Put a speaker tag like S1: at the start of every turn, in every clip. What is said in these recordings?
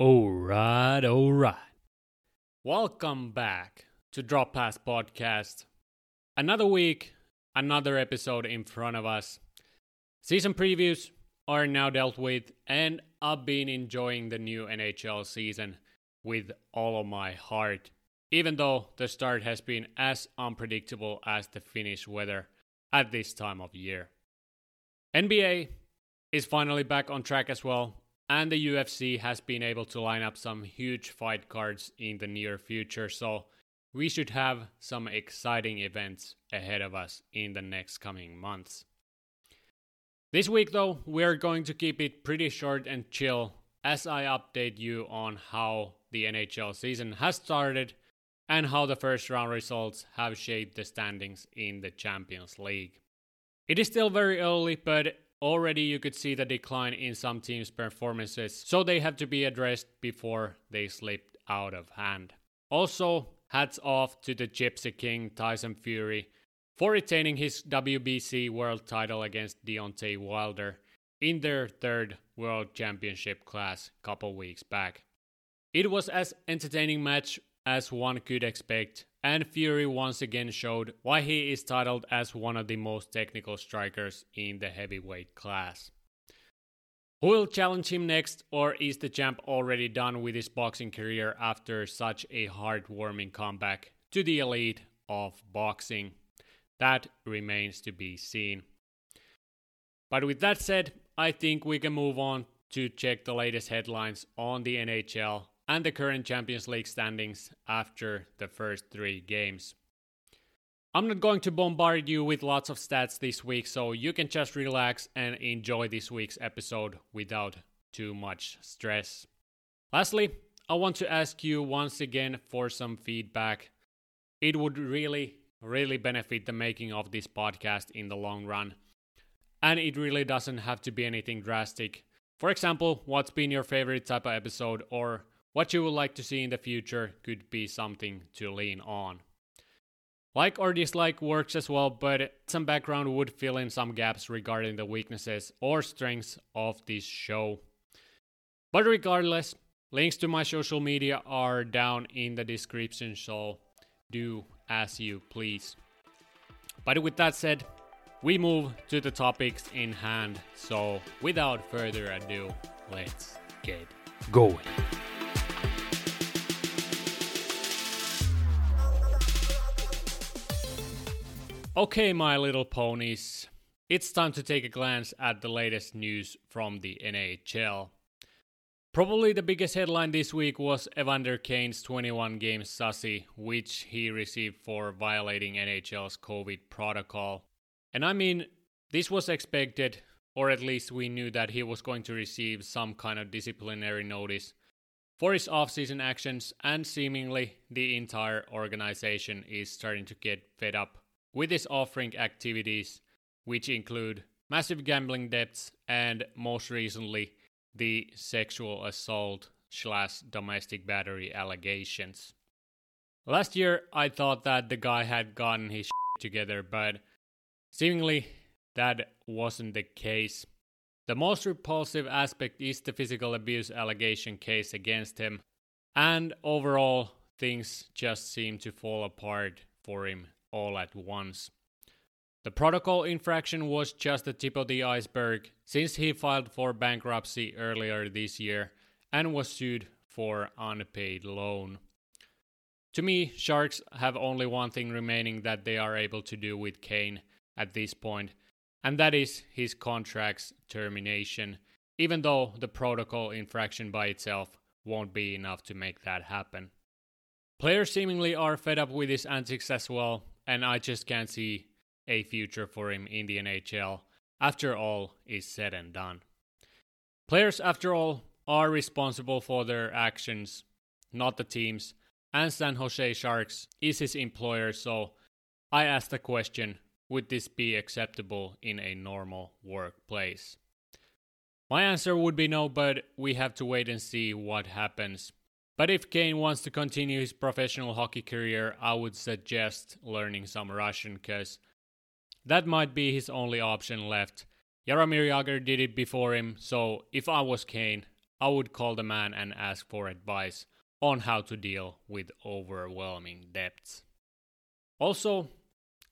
S1: Alright, alright. Welcome back to Drop Pass Podcast. Another week, another episode in front of us. Season previews are now dealt with, and I've been enjoying the new NHL season with all of my heart, even though the start has been as unpredictable as the Finnish weather at this time of year. NBA is finally back on track as well, and the UFC has been able to line up some huge fight cards in the near future, so we should have some exciting events ahead of us in the next coming months. This week, though, we're going to keep it pretty short and chill as I update you on how the NHL season has started and how the first round results have shaped the standings in the Champions League. It is still very early, but already you could see the decline in some teams' performances, so they have to be addressed before they slip out of hand. Also, hats off to the Gypsy King Tyson Fury for retaining his WBC world title against Deontay Wilder in their third world championship class couple weeks back. It was as entertaining match as one could expect, and Fury once again showed why he is titled as one of the most technical strikers in the heavyweight class. Who will challenge him next, or is the champ already done with his boxing career after such a heartwarming comeback to the elite of boxing? That remains to be seen. But with that said, I think we can move on to check the latest headlines on the NHL and the current Champions League standings after the first three games. I'm not going to bombard you with lots of stats this week, so you can just relax and enjoy this week's episode without too much stress. Lastly, I want to ask you once again for some feedback. It would really really benefit the making of this podcast in the long run. And it really doesn't have to be anything drastic. For example, what's been your favorite type of episode or what you would like to see in the future could be something to lean on. Like or dislike works as well, but some background would fill in some gaps regarding the weaknesses or strengths of this show. But regardless, links to my social media are down in the description, so do as you please. But with that said, we move to the topics in hand. So without further ado, let's get going. Okay, my little ponies, it's time to take a glance at the latest news from the NHL. Probably the biggest headline this week was Evander Kane's 21 game sussy, which he received for violating NHL's COVID protocol. And I mean, this was expected, or at least we knew that he was going to receive some kind of disciplinary notice for his offseason actions, and seemingly the entire organization is starting to get fed up with his offering activities, which include massive gambling debts and most recently the sexual assault slash domestic battery allegations. Last year, I thought that the guy had gotten his together, but seemingly that wasn't the case. The most repulsive aspect is the physical abuse allegation case against him, and overall, things just seem to fall apart for him all at once. The protocol infraction was just the tip of the iceberg since he filed for bankruptcy earlier this year and was sued for unpaid loan. To me, Sharks have only one thing remaining that they are able to do with Kane at this point, and that is his contract's termination, even though the protocol infraction by itself won't be enough to make that happen. Players seemingly are fed up with his antics as well, and I just can't see a future for him in the NHL after all is said and done. Players, after all, are responsible for their actions, not the teams, and San Jose Sharks is his employer, so I ask the question would this be acceptable in a normal workplace? My answer would be no, but we have to wait and see what happens. But if Kane wants to continue his professional hockey career, I would suggest learning some Russian because that might be his only option left. Jaromir Jagr did it before him, so if I was Kane, I would call the man and ask for advice on how to deal with overwhelming debts. Also,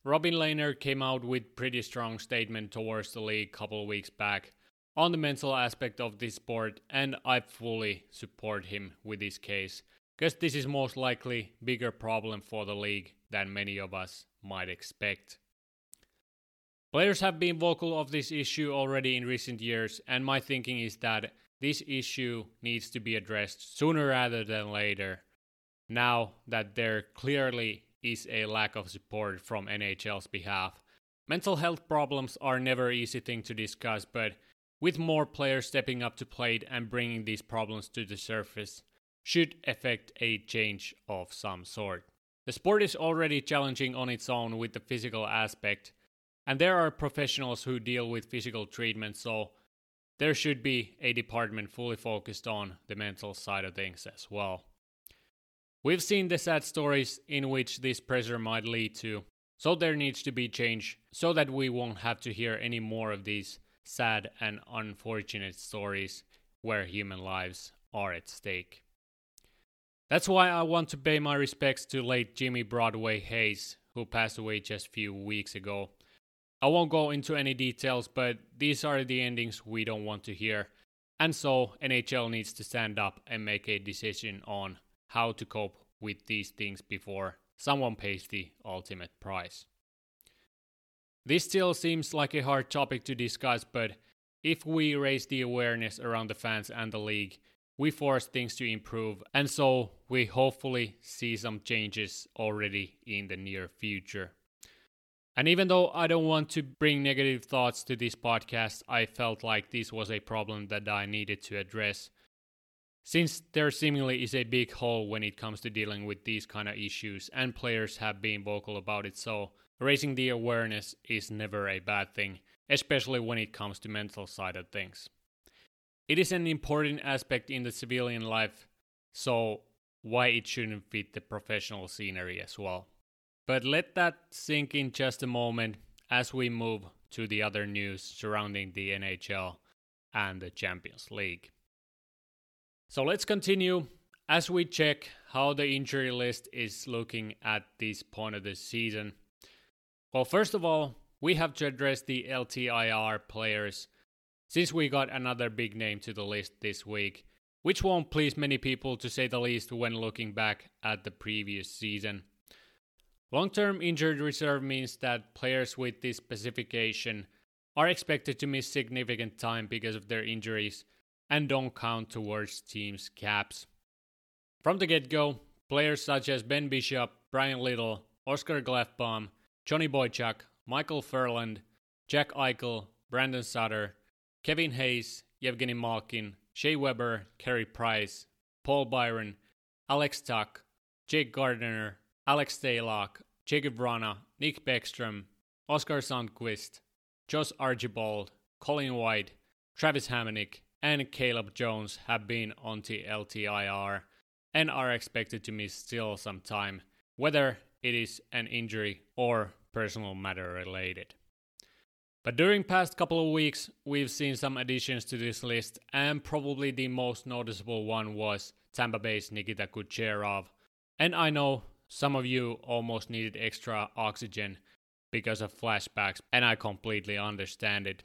S1: Robin Lehner came out with pretty strong statement towards the league a couple weeks back on the mental aspect of this sport and I fully support him with this case because this is most likely bigger problem for the league than many of us might expect. Players have been vocal of this issue already in recent years and my thinking is that this issue needs to be addressed sooner rather than later now that there clearly is a lack of support from NHL's behalf. Mental health problems are never easy thing to discuss, but with more players stepping up to plate and bringing these problems to the surface, should affect a change of some sort. The sport is already challenging on its own with the physical aspect, and there are professionals who deal with physical treatment, so there should be a department fully focused on the mental side of things as well. We've seen the sad stories in which this pressure might lead to, so there needs to be change so that we won't have to hear any more of these sad and unfortunate stories where human lives are at stake. That's why I want to pay my respects to late Jimmy Broadway Hayes, who passed away just a few weeks ago. I won't go into any details, but these are the endings we don't want to hear, and so NHL needs to stand up and make a decision on how to cope with these things before someone pays the ultimate price. This still seems like a hard topic to discuss, but if we raise the awareness around the fans and the league, we force things to improve, and so we hopefully see some changes already in the near future. And even though I don't want to bring negative thoughts to this podcast, I felt like this was a problem that I needed to address since there seemingly is a big hole when it comes to dealing with these kind of issues, and players have been vocal about it, so raising the awareness is never a bad thing, especially when it comes to mental side of things. It is an important aspect in the civilian life, so why it shouldn't fit the professional scenery as well. But let that sink in just a moment as we move to the other news surrounding the NHL and the Champions League. So let's continue as we check how the injury list is looking at this point of the season. Well, first of all, we have to address the LTIR players since we got another big name to the list this week, which won't please many people to say the least when looking back at the previous season. Long term injured reserve means that players with this specification are expected to miss significant time because of their injuries and don't count towards teams' caps. From the get go, players such as Ben Bishop, Bryan Little, Oscar Klefbom, Johnny Boychuk, Michael Ferland, Jack Eichel, Brandon Sutter, Kevin Hayes, Evgeny Malkin, Shea Weber, Carey Price, Paul Byron, Alex Tuch, Jake Gardiner, Alex Daylock, Jakub Vrana, Nick Bäckström, Oskar Sundqvist, Josh Archibald, Colin White, Travis Hamonic, and Caleb Jones have been on the LTIR and are expected to miss still some time, whether it is an injury or personal matter related. But during past couple of weeks, we've seen some additions to this list, and probably the most noticeable one was Tampa Bay's Nikita Kucherov. And I know some of you almost needed extra oxygen because of flashbacks, and I completely understand it.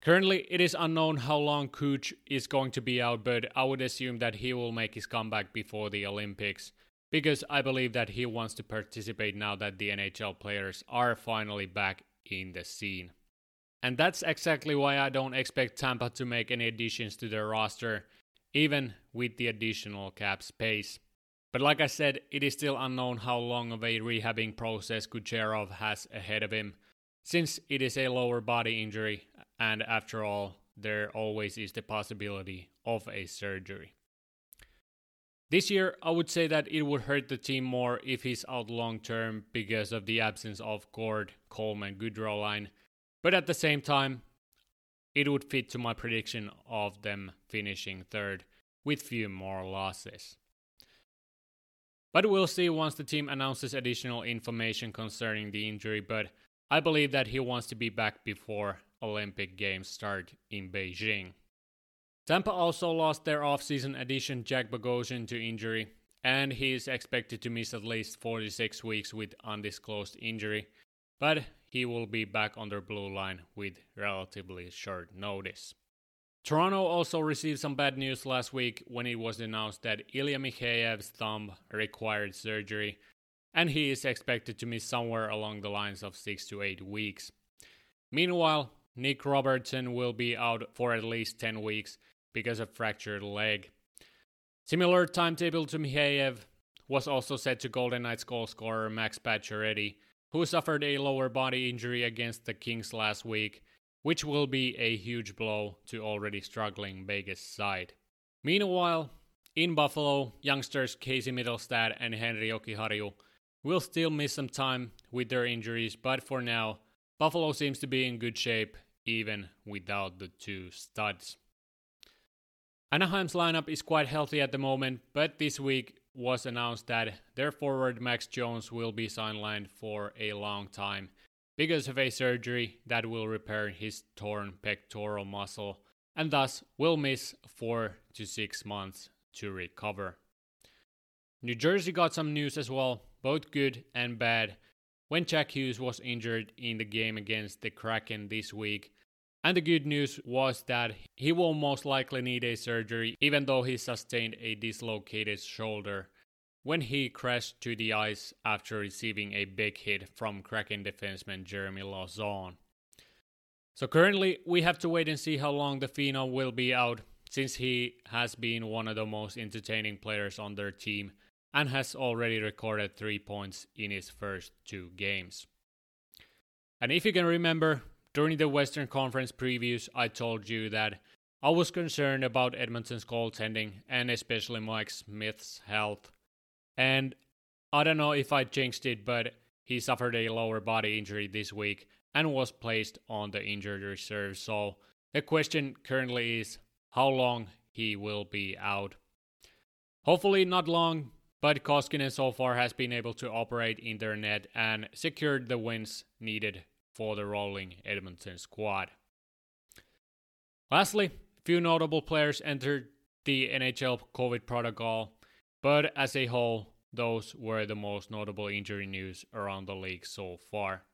S1: Currently, it is unknown how long Cooch is going to be out, but I would assume that he will make his comeback before the Olympics because I believe that he wants to participate now that the NHL players are finally back in the scene. And that's exactly why I don't expect Tampa to make any additions to their roster, even with the additional cap space. But like I said, it is still unknown how long of a rehabbing process Kucherov has ahead of him, since it is a lower body injury and after all, there always is the possibility of a surgery. This year, I would say that it would hurt the team more if he's out long term because of the absence of Gourde, Coleman, Goodrow line, but at the same time, it would fit to my prediction of them finishing third with few more losses. But we'll see once the team announces additional information concerning the injury, but I believe that he wants to be back before Olympic Games start in Beijing. Tampa also lost their offseason addition Zach Bogosian to injury, and he is expected to miss at least 46 weeks with undisclosed injury, but he will be back on their blue line with relatively short notice. Toronto also received some bad news last week when it was announced that Ilya Mikheyev's thumb required surgery, and he is expected to miss somewhere along the lines of 6 to 8 weeks. Meanwhile, Nick Robertson will be out for at least 10 weeks because of fractured leg. Similar timetable to Mikheyev was also set to Golden Knights goal scorer Max Pacioretty, who suffered a lower body injury against the Kings last week, which will be a huge blow to already struggling Vegas side. Meanwhile, in Buffalo, youngsters Casey Mittelstadt and Henry Jokiharju will still miss some time with their injuries, but for now, Buffalo seems to be in good shape even without the two studs. Anaheim's lineup is quite healthy at the moment, but this week was announced that their forward Max Jones will be sidelined for a long time because of a surgery that will repair his torn pectoral muscle and thus will miss 4 to 6 months to recover. New Jersey got some news as well, both good and bad, when Jack Hughes was injured in the game against the Kraken this week. And the good news was that he will most likely need a surgery, even though he sustained a dislocated shoulder when he crashed to the ice after receiving a big hit from Kraken defenseman Jeremy Lauzon. So currently, we have to wait and see how long the Phenom will be out, since he has been one of the most entertaining players on their team and has already recorded three points in his first two games. And if you can remember, during the Western Conference previews, I told you that I was concerned about Edmonton's goaltending and especially Mike Smith's health. And I don't know if I jinxed it, but he suffered a lower body injury this week and was placed on the injured reserve. So the question currently is how long he will be out. Hopefully, not long, but Koskinen so far has been able to operate in their net and secured the wins needed for the rolling Edmonton squad. Lastly, few notable players entered the NHL COVID protocol, but as a whole, those were the most notable injury news around the league so far.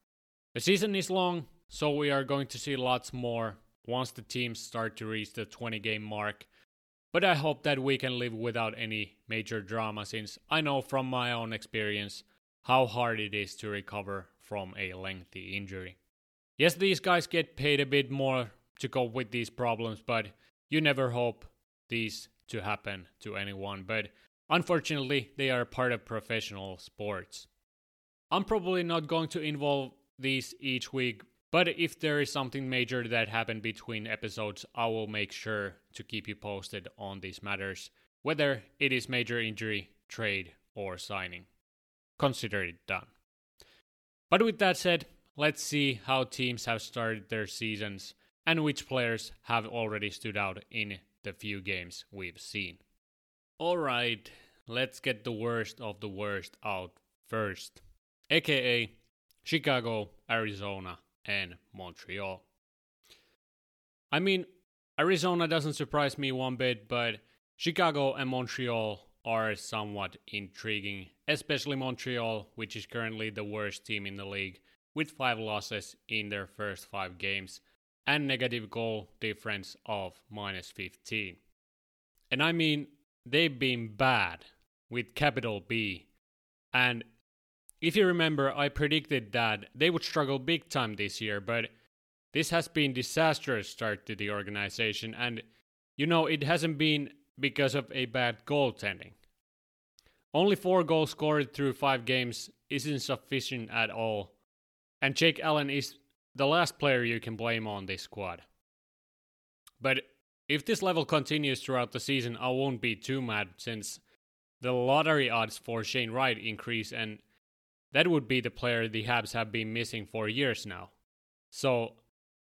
S1: The season is long, so we are going to see lots more once the teams start to reach the 20 game mark. But I hope that we can live without any major drama since I know from my own experience how hard it is to recover from a lengthy injury. Yes, these guys get paid a bit more to cope with these problems, but you never hope these to happen to anyone. But unfortunately, they are part of professional sports. I'm probably not going to involve these each week, but if there is something major that happened between episodes, I will make sure to keep you posted on these matters, whether it is major injury, trade, or signing. Consider it done. But with that said, let's see how teams have started their seasons and which players have already stood out in the few games we've seen. Alright, let's get the worst of the worst out first, aka Chicago, Arizona, and Montreal. I mean, Arizona doesn't surprise me one bit, but Chicago and Montreal are somewhat intriguing, especially Montreal, which is currently the worst team in the league, with five losses in their first five games and negative goal difference of minus 15. And I mean, they've been bad with capital B. And if you remember, I predicted that they would struggle big time this year, but this has been disastrous start to the organization and you know it hasn't been because of a bad goaltending. Only 4 goals scored through 5 games isn't sufficient at all. And Jake Allen is the last player you can blame on this squad. But if this level continues throughout the season, I won't be too mad since the lottery odds for Shane Wright increase and that would be the player the Habs have been missing for years now. So,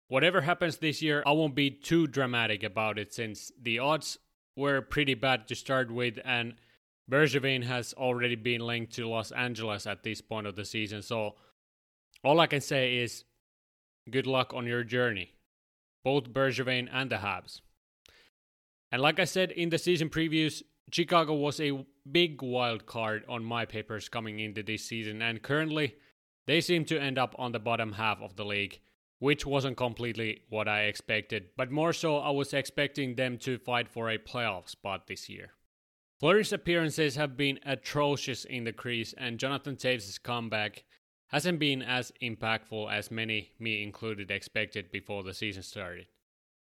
S1: whatever happens this year, I won't be too dramatic about it since the odds were pretty bad to start with, and Bergevin has already been linked to Los Angeles at this point of the season. So, all I can say is good luck on your journey, both Bergevin and the Habs. And like I said in the season previews, Chicago was a big wild card on my papers coming into this season, and currently they seem to end up on the bottom half of the league, which wasn't completely what I expected, but more so I was expecting them to fight for a playoff spot this year. Fleury's appearances have been atrocious in the crease, and Jonathan Toews' comeback hasn't been as impactful as many, me included, expected before the season started.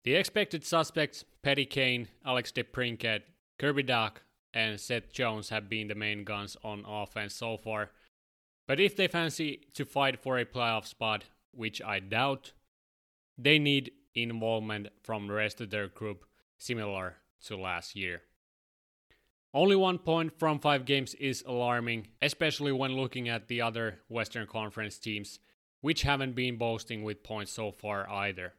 S1: The expected suspects, Patty Kane, Alex DeBrincat, Kirby Dach, and Seth Jones have been the main guns on offense so far. But if they fancy to fight for a playoff spot, which I doubt, they need involvement from the rest of their group similar to last year. Only one point from five games is alarming, especially when looking at the other Western Conference teams, which haven't been boasting with points so far either.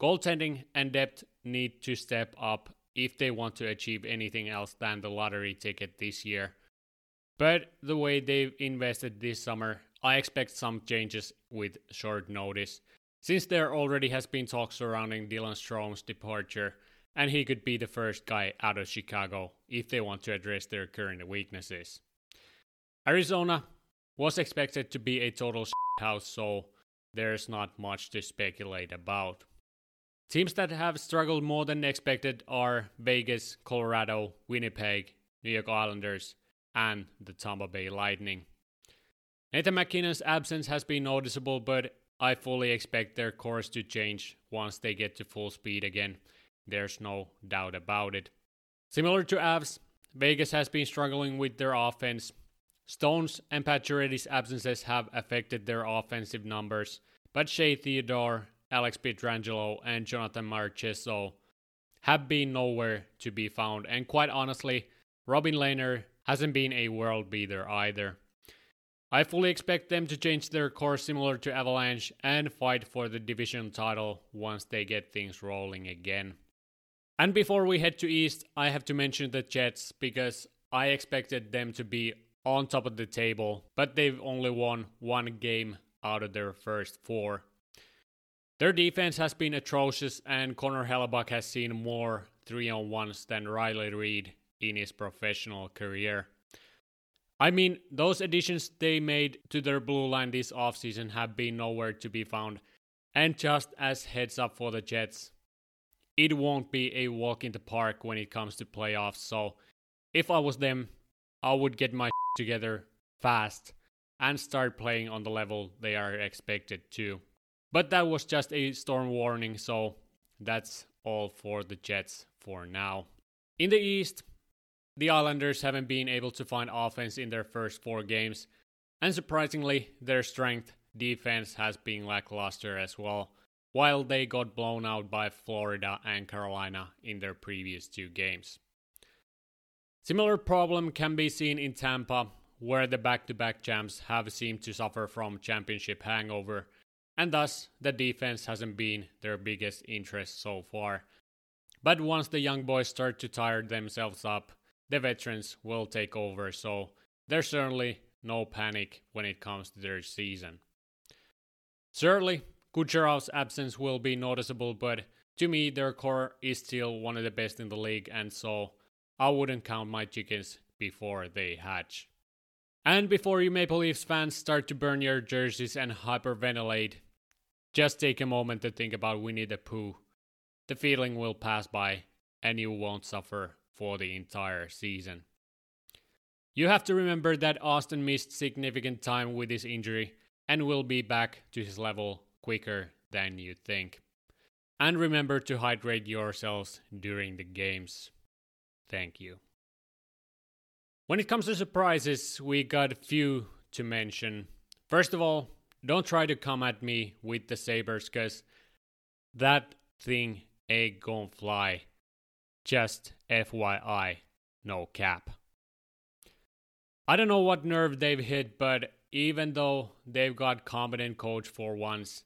S1: Goaltending and depth need to step up if they want to achieve anything else than the lottery ticket this year. But the way they've invested this summer, I expect some changes with short notice, since there already has been talk surrounding Dylan Strome's departure and he could be the first guy out of Chicago if they want to address their current weaknesses. Arizona was expected to be a total house, so there's not much to speculate about. Teams that have struggled more than expected are Vegas, Colorado, Winnipeg, New York Islanders, and the Tampa Bay Lightning. Nathan MacKinnon's absence has been noticeable, but I fully expect their course to change once they get to full speed again there's no doubt about it. Similar to Avs, Vegas has been struggling with their offense. Stones and Pacioretty's absences have affected their offensive numbers, but Shea Theodore, Alex Pietrangelo, and Jonathan Marchessault have been nowhere to be found, and quite honestly, Robin Lehner hasn't been a world beater either. I fully expect them to change their course similar to Avalanche and fight for the division title once they get things rolling again. And before we head to East, I have to mention the Jets because I expected them to be on top of the table, but they've only won one game out of their first four. Their defense has been atrocious, and Connor Hellebuyck has seen more 3 on 1s than Riley Reid in his professional career. I mean, those additions they made to their blue line this offseason have been nowhere to be found. And just as heads up for the Jets, it won't be a walk in the park when it comes to playoffs. So if I was them, I would get my together fast and start playing on the level they are expected to. But that was just a storm warning, so that's all for the Jets for now. In the East, the Islanders haven't been able to find offense in their first four games, and surprisingly, their strength defense has been lackluster as well while they got blown out by Florida and Carolina in their previous two games. Similar problem can be seen in Tampa, where the back-to-back champs have seemed to suffer from championship hangover, and thus the defense hasn't been their biggest interest so far. But once the young boys start to tire themselves up, the veterans will take over, so there's certainly no panic when it comes to their season. Certainly, Kucherov's absence will be noticeable, but to me, their core is still one of the best in the league, and so I wouldn't count my chickens before they hatch. And before you Maple Leafs fans start to burn your jerseys and hyperventilate, just take a moment to think about Winnie the Pooh. The feeling will pass by, and you won't suffer for the entire season. You have to remember that Austin missed significant time with his injury and will be back to his level quicker than you think. And remember to hydrate yourselves during the games. Thank you. When it comes to surprises, we got a few to mention. First of all, don't try to come at me with the Sabres because that thing ain't gonna fly. Just FYI, no cap. I don't know what nerve they've hit, but even though they've got competent coach for once,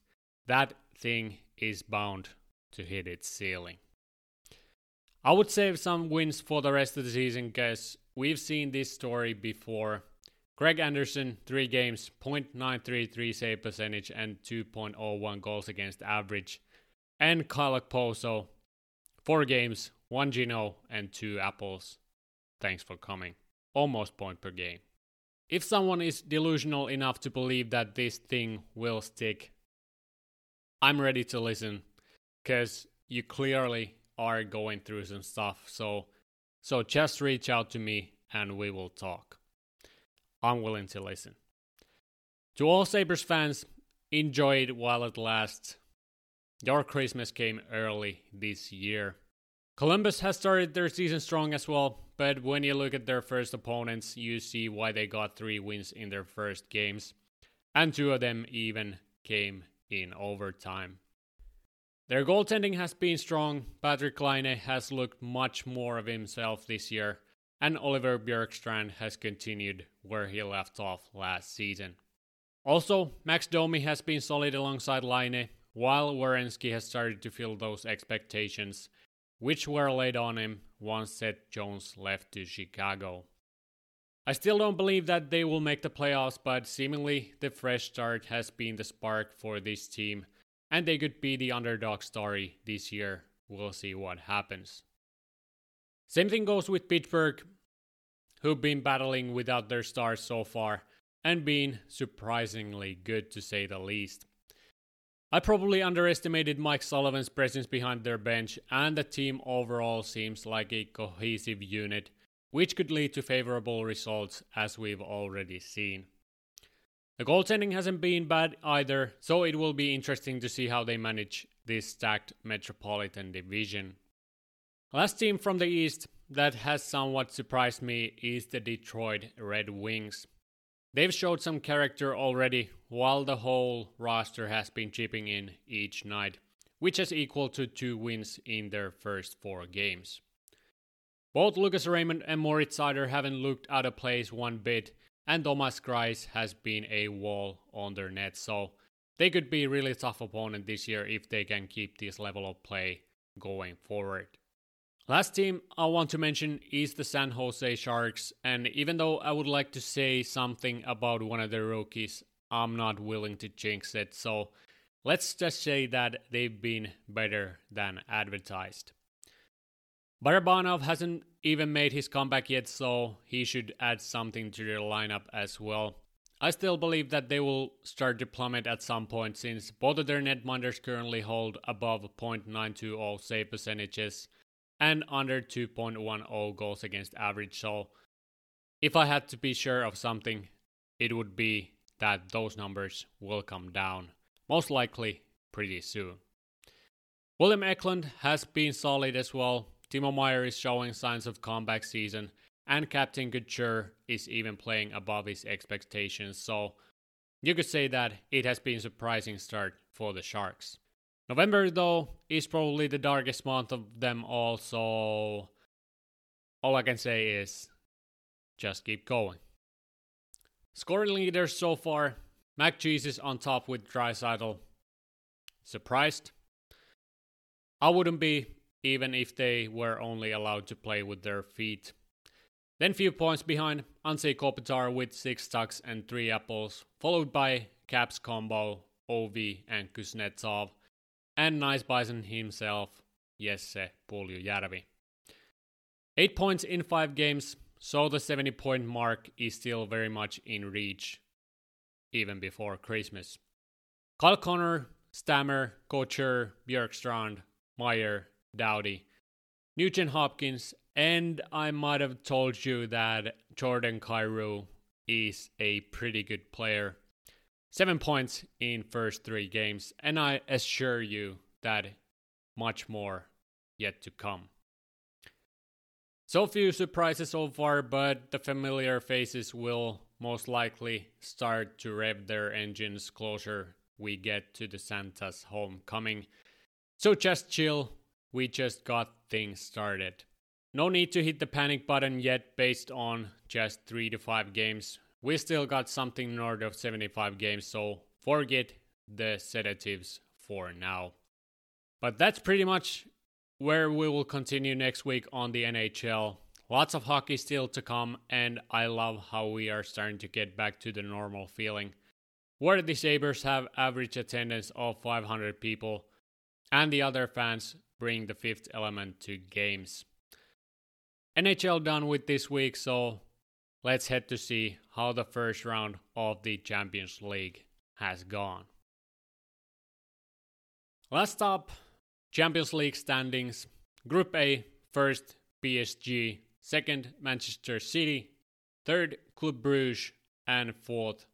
S1: that thing is bound to hit its ceiling. I would save some wins for the rest of the season because we've seen this story before. Craig Anderson, three games, .933 save percentage and 2.01 goals against average. And Kyle Okposo, Four games, one Gino, and two apples. Thanks for coming. Almost point per game. If someone is delusional enough to believe that this thing will stick, I'm ready to listen because you clearly are going through some stuff. So, so just reach out to me and we will talk. I'm willing to listen. To all Sabres fans, enjoy it while it lasts. Your Christmas came early this year. Columbus has started their season strong as well, but when you look at their first opponents, you see why they got three wins in their first games, and two of them even came in overtime. Their goaltending has been strong. Patrick Laine has looked much more of himself this year, and Oliver Bjorkstrand has continued where he left off last season. Also, Max Domi has been solid alongside Laine, while Werenski has started to fill those expectations, which were laid on him once Seth Jones left to Chicago. I still don't believe that they will make the playoffs, but seemingly the fresh start has been the spark for this team and they could be the underdog story this year. We'll see what happens. Same thing goes with Pittsburgh, who've been battling without their stars so far and been surprisingly good to say the least. I probably underestimated Mike Sullivan's presence behind their bench, and the team overall seems like a cohesive unit, which could lead to favorable results as we've already seen. The goaltending hasn't been bad either, so it will be interesting to see how they manage this stacked Metropolitan division. Last team from the East that has somewhat surprised me is the Detroit Red Wings. They've showed some character already, while the whole roster has been chipping in each night, which has equal to two wins in their first four games. Both Lucas Raymond and Moritz Seider haven't looked out of place one bit, and Thomas Greiss has been a wall on their net, so they could be really tough opponent this year if they can keep this level of play going forward. Last team I want to mention is the San Jose Sharks, and even though I would like to say something about one of their rookies, I'm not willing to jinx it, so let's just say that they've been better than advertised. Barabanov hasn't even made his comeback yet, so he should add something to their lineup as well. I still believe that they will start to plummet at some point since both of their netminders currently hold above 0.920 save percentages and under 2.10 goals against average. So, if I had to be sure of something, it would be that those numbers will come down, most likely pretty soon. William Eklund has been solid as well, Timo Meier is showing signs of comeback season, and Captain Couture is even playing above his expectations, so you could say that it has been a surprising start for the Sharks. November, though, is probably the darkest month of them all, so all I can say is just keep going. Scoring leaders so far, Mac Jesus on top with Draisaitl. Surprised? I wouldn't be even if they were only allowed to play with their feet. Then few points behind, Anze Kopitar with 6 tucks and 3 apples, followed by Caps combo, Ovi and Kuznetsov, and Nice Bison himself, Jesse Puljujärvi. 8 points in 5 games, so the 70 point mark is still very much in reach, even before Christmas. Kyle Connor, Stammer, Couture, Bjorkstrand, Meier, Dowdy, Nugent Hopkins, and I might have told you that Jordan Kyrou is a pretty good player. Seven points in first three games, and I assure you that much more yet to come. So few surprises so far, but the familiar faces will most likely start to rev their engines closer we get to the Santa's homecoming. So just chill, we just got things started. No need to hit the panic button yet based on just 3 to 5 games. We still got something north of 75 games, so forget the sedatives for now. But that's pretty much where we will continue next week on the NHL. Lots of hockey still to come, and I love how we are starting to get back to the normal feeling. Where the Sabres have average attendance of 500 people, and the other fans bring the fifth element to games. NHL done with this week, so let's head to see how the first round of the Champions League has gone. Last up, Champions League standings. Group A, first PSG, second Manchester City, third Club Bruges, and fourth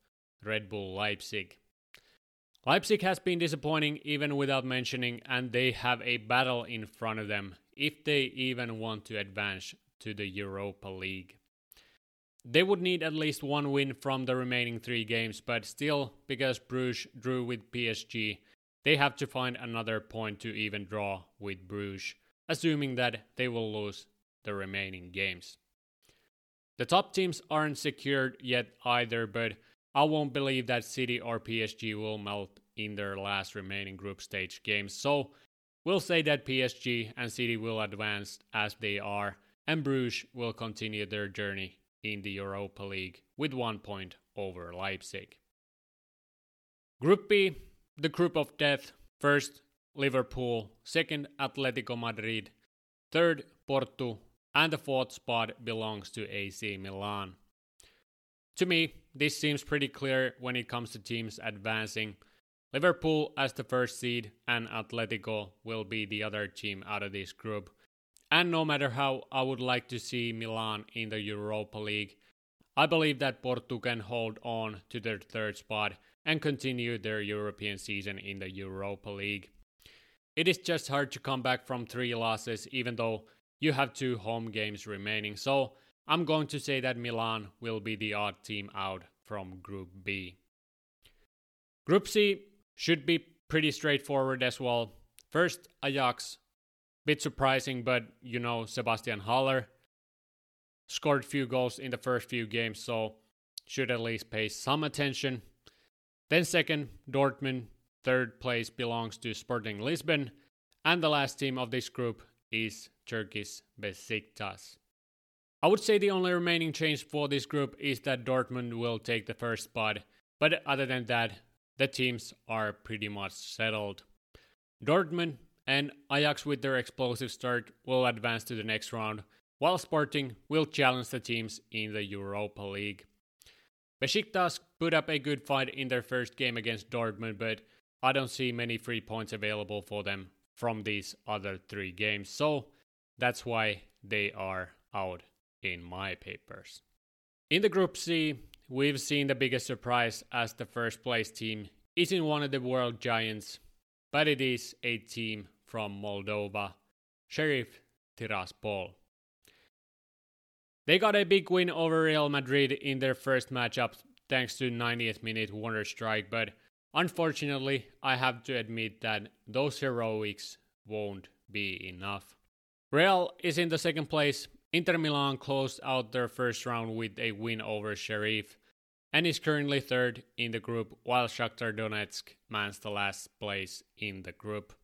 S1: Red Bull Leipzig. Leipzig has been disappointing even without mentioning, and they have a battle in front of them if they even want to advance to the Europa League. They would need at least one win from the remaining three games, but still, because Bruges drew with PSG, they have to find another point to even draw with Bruges, assuming that they will lose the remaining games. The top teams aren't secured yet either, but I won't believe that City or PSG will melt in their last remaining group stage games. So we'll say that PSG and City will advance as they are, and Bruges will continue their journey in the Europa League with one point over Leipzig. Group B, the group of death. First, Liverpool. Second, Atletico Madrid. Third, Porto. And the fourth spot belongs to AC Milan. To me, this seems pretty clear when it comes to teams advancing. Liverpool as the first seed, and Atletico will be the other team out of this group. And no matter how I would like to see Milan in the Europa League, I believe that Porto can hold on to their third spot and continue their European season in the Europa League. It is just hard to come back from three losses, even though you have two home games remaining. So I'm going to say that Milan will be the odd team out from Group B. Group C should be pretty straightforward as well. First, Ajax Bit surprising, but you know, Sebastian Haller scored few goals in the first few games, so should at least pay some attention. Then second, Dortmund. Third place belongs to Sporting Lisbon. And the last team of this group is Turkish Besiktas. I would say the only remaining change for this group is that Dortmund will take the first spot, but other than that, the teams are pretty much settled. Dortmund and Ajax, with their explosive start, will advance to the next round, while Sporting will challenge the teams in the Europa League. Besiktas put up a good fight in their first game against Dortmund, but I don't see many free points available for them from these other three games, so that's why they are out in my papers. In the Group C, we've seen the biggest surprise as the first place team isn't one of the world giants, but it is a team from Moldova, Sheriff Tiraspol. They got a big win over Real Madrid in their first matchup thanks to 90th minute wonder strike, but unfortunately, I have to admit that those heroics won't be enough. Real is in the second place. Inter Milan closed out their first round with a win over Sheriff and is currently third in the group, while Shakhtar Donetsk mans the last place in the group.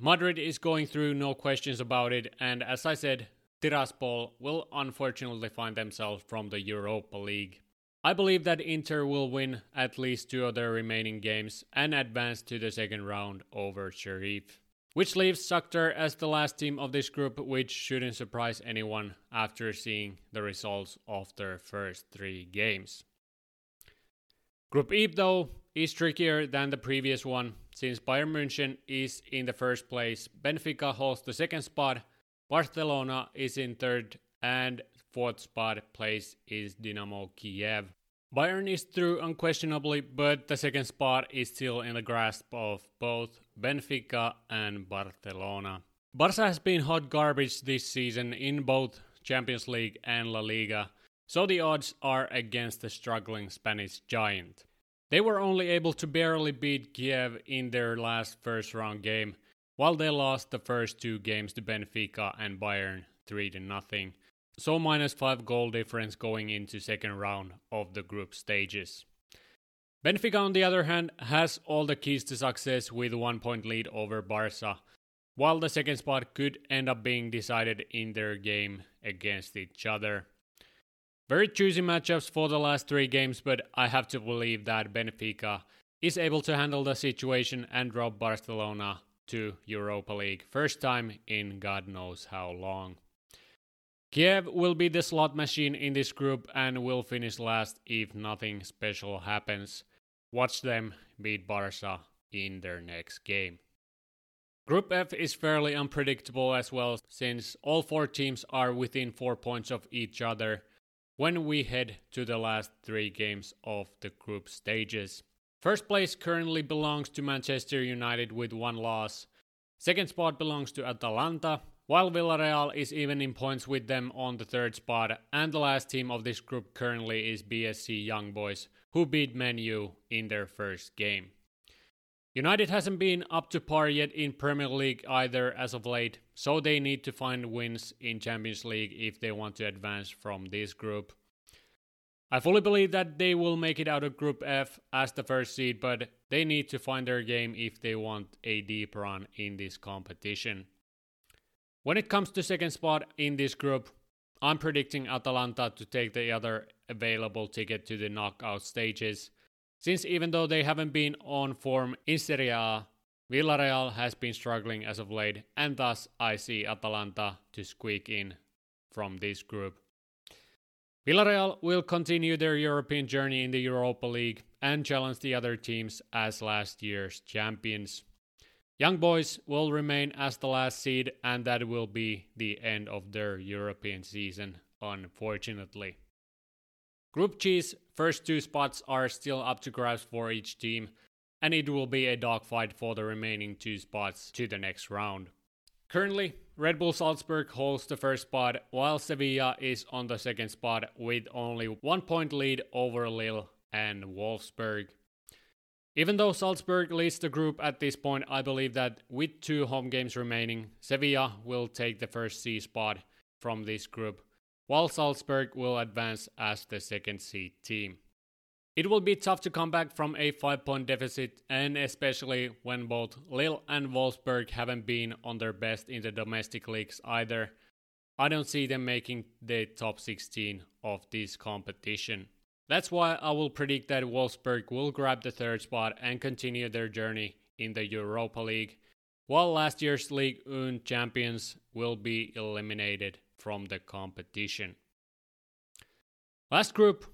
S1: Madrid is going through, no questions about it, and as I said, Tiraspol will unfortunately find themselves from the Europa League. I believe that Inter will win at least two of their remaining games and advance to the second round over Sheriff. Which leaves Shakhtar as the last team of this group, which shouldn't surprise anyone after seeing the results of their first three games. Group E, though, is trickier than the previous one since Bayern München is in the first place, Benfica holds the second spot, Barcelona is in third, and fourth spot place is Dynamo Kiev. Bayern is through unquestionably, but the second spot is still in the grasp of both Benfica and Barcelona. Barca has been hot garbage this season in both Champions League and La Liga, so the odds are against the struggling Spanish giant. They were only able to barely beat Kiev in their last first round game, while they lost the first two games to Benfica and Bayern 3 to nothing. So minus 5 goal difference going into second round of the group stages. Benfica on the other hand has all the keys to success with one point lead over Barca, while the second spot could end up being decided in their game against each other. Very choosy matchups for the last three games, but I have to believe that Benfica is able to handle the situation and drop Barcelona to Europa League. First time in God knows how long. Kiev will be the slot machine in this group and will finish last if nothing special happens. Watch them beat Barca in their next game. Group F is fairly unpredictable as well, since all four teams are within 4 points of each other when we head to the last three games of the group stages. First place currently belongs to Manchester United with one loss. Second spot belongs to Atalanta, while Villarreal is even in points with them on the third spot, and the last team of this group currently is BSC Young Boys, who beat Man U in their first game. United hasn't been up to par yet in Premier League either as of late, so they need to find wins in Champions League if they want to advance from this group. I fully believe that they will make it out of Group F as the first seed, but they need to find their game if they want a deep run in this competition. When it comes to second spot in this group, I'm predicting Atalanta to take the other available ticket to the knockout stages. Since even though they haven't been on form in Serie A, Villarreal has been struggling as of late, and thus I see Atalanta to squeak in from this group. Villarreal will continue their European journey in the Europa League and challenge the other teams as last year's champions. Young Boys will remain as the last seed, and that will be the end of their European season, unfortunately. Group G's first two spots are still up to grabs for each team, and it will be a dogfight for the remaining two spots to the next round. Currently, Red Bull Salzburg holds the first spot, while Sevilla is on the second spot with only one point lead over Lille and Wolfsburg. Even though Salzburg leads the group at this point, I believe that with two home games remaining, Sevilla will take the first C spot from this group while Salzburg will advance as the second seed team. It will be tough to come back from a 5 point deficit, and especially when both Lille and Wolfsburg haven't been on their best in the domestic leagues either. I don't see them making the top 16 of this competition. That's why I will predict that Wolfsburg will grab the third spot and continue their journey in the Europa League, while last year's League 1 champions will be eliminated from the competition. Last group,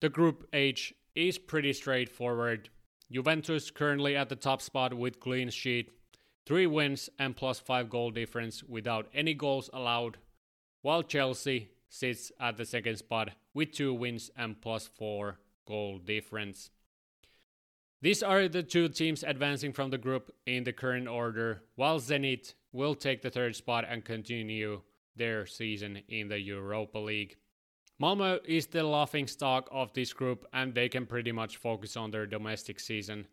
S1: the Group H, is pretty straightforward. Juventus currently at the top spot with clean sheet, 3 wins and plus 5 goal difference without any goals allowed, while Chelsea sits at the second spot with 2 wins and plus 4 goal difference. These are the two teams advancing from the group in the current order, while Zenit will take the third spot and continue their season in the Europa League. Malmo is the laughing stock of this group and they can pretty much focus on their domestic season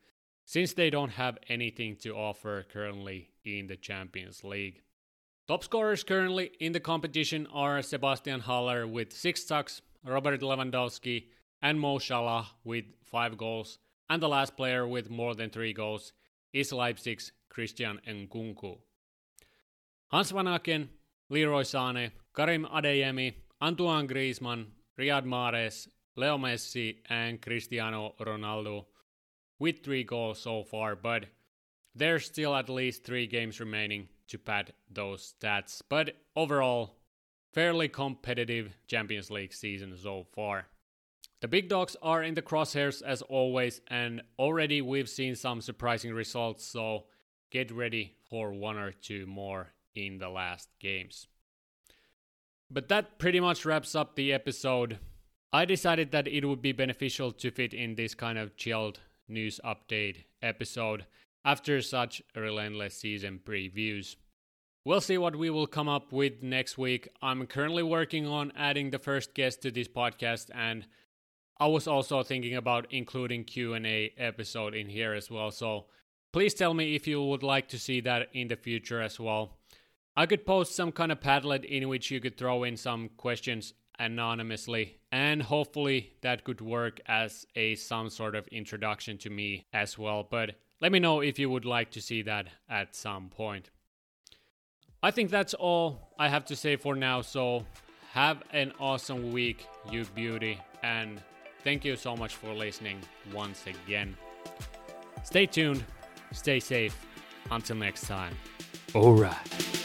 S1: since they don't have anything to offer currently in the Champions League. Top scorers currently in the competition are Sebastian Haller with 6 tucks, Robert Lewandowski, and Mo Salah with 5 goals, and the last player with more than 3 goals is Leipzig's Christian Nkunku. Hans Vanaken Leroy Sane, Karim Adeyemi, Antoine Griezmann, Riyad Mahrez, Leo Messi, and Cristiano Ronaldo with three goals so far, but there's still at least three games remaining to pad those stats. But overall, fairly competitive Champions League season so far. The big dogs are in the crosshairs as always, and already we've seen some surprising results, so get ready for one or two more in the last games. But that pretty much wraps up the episode. I decided that it would be beneficial to fit in this kind of chilled news update episode after such relentless season previews. We'll see what we will come up with next week. I'm currently working on adding the first guest to this podcast and I was also thinking about including Q&A episode in here as well. So please tell me if you would like to see that in the future as well. I could post some kind of Padlet in which you could throw in some questions anonymously and hopefully that could work as a some sort of introduction to me as well but let me know if you would like to see that at some point i think that's all i have to say for now so have an awesome week you beauty and thank you so much for listening once again stay tuned stay safe Until next time.
S2: All right.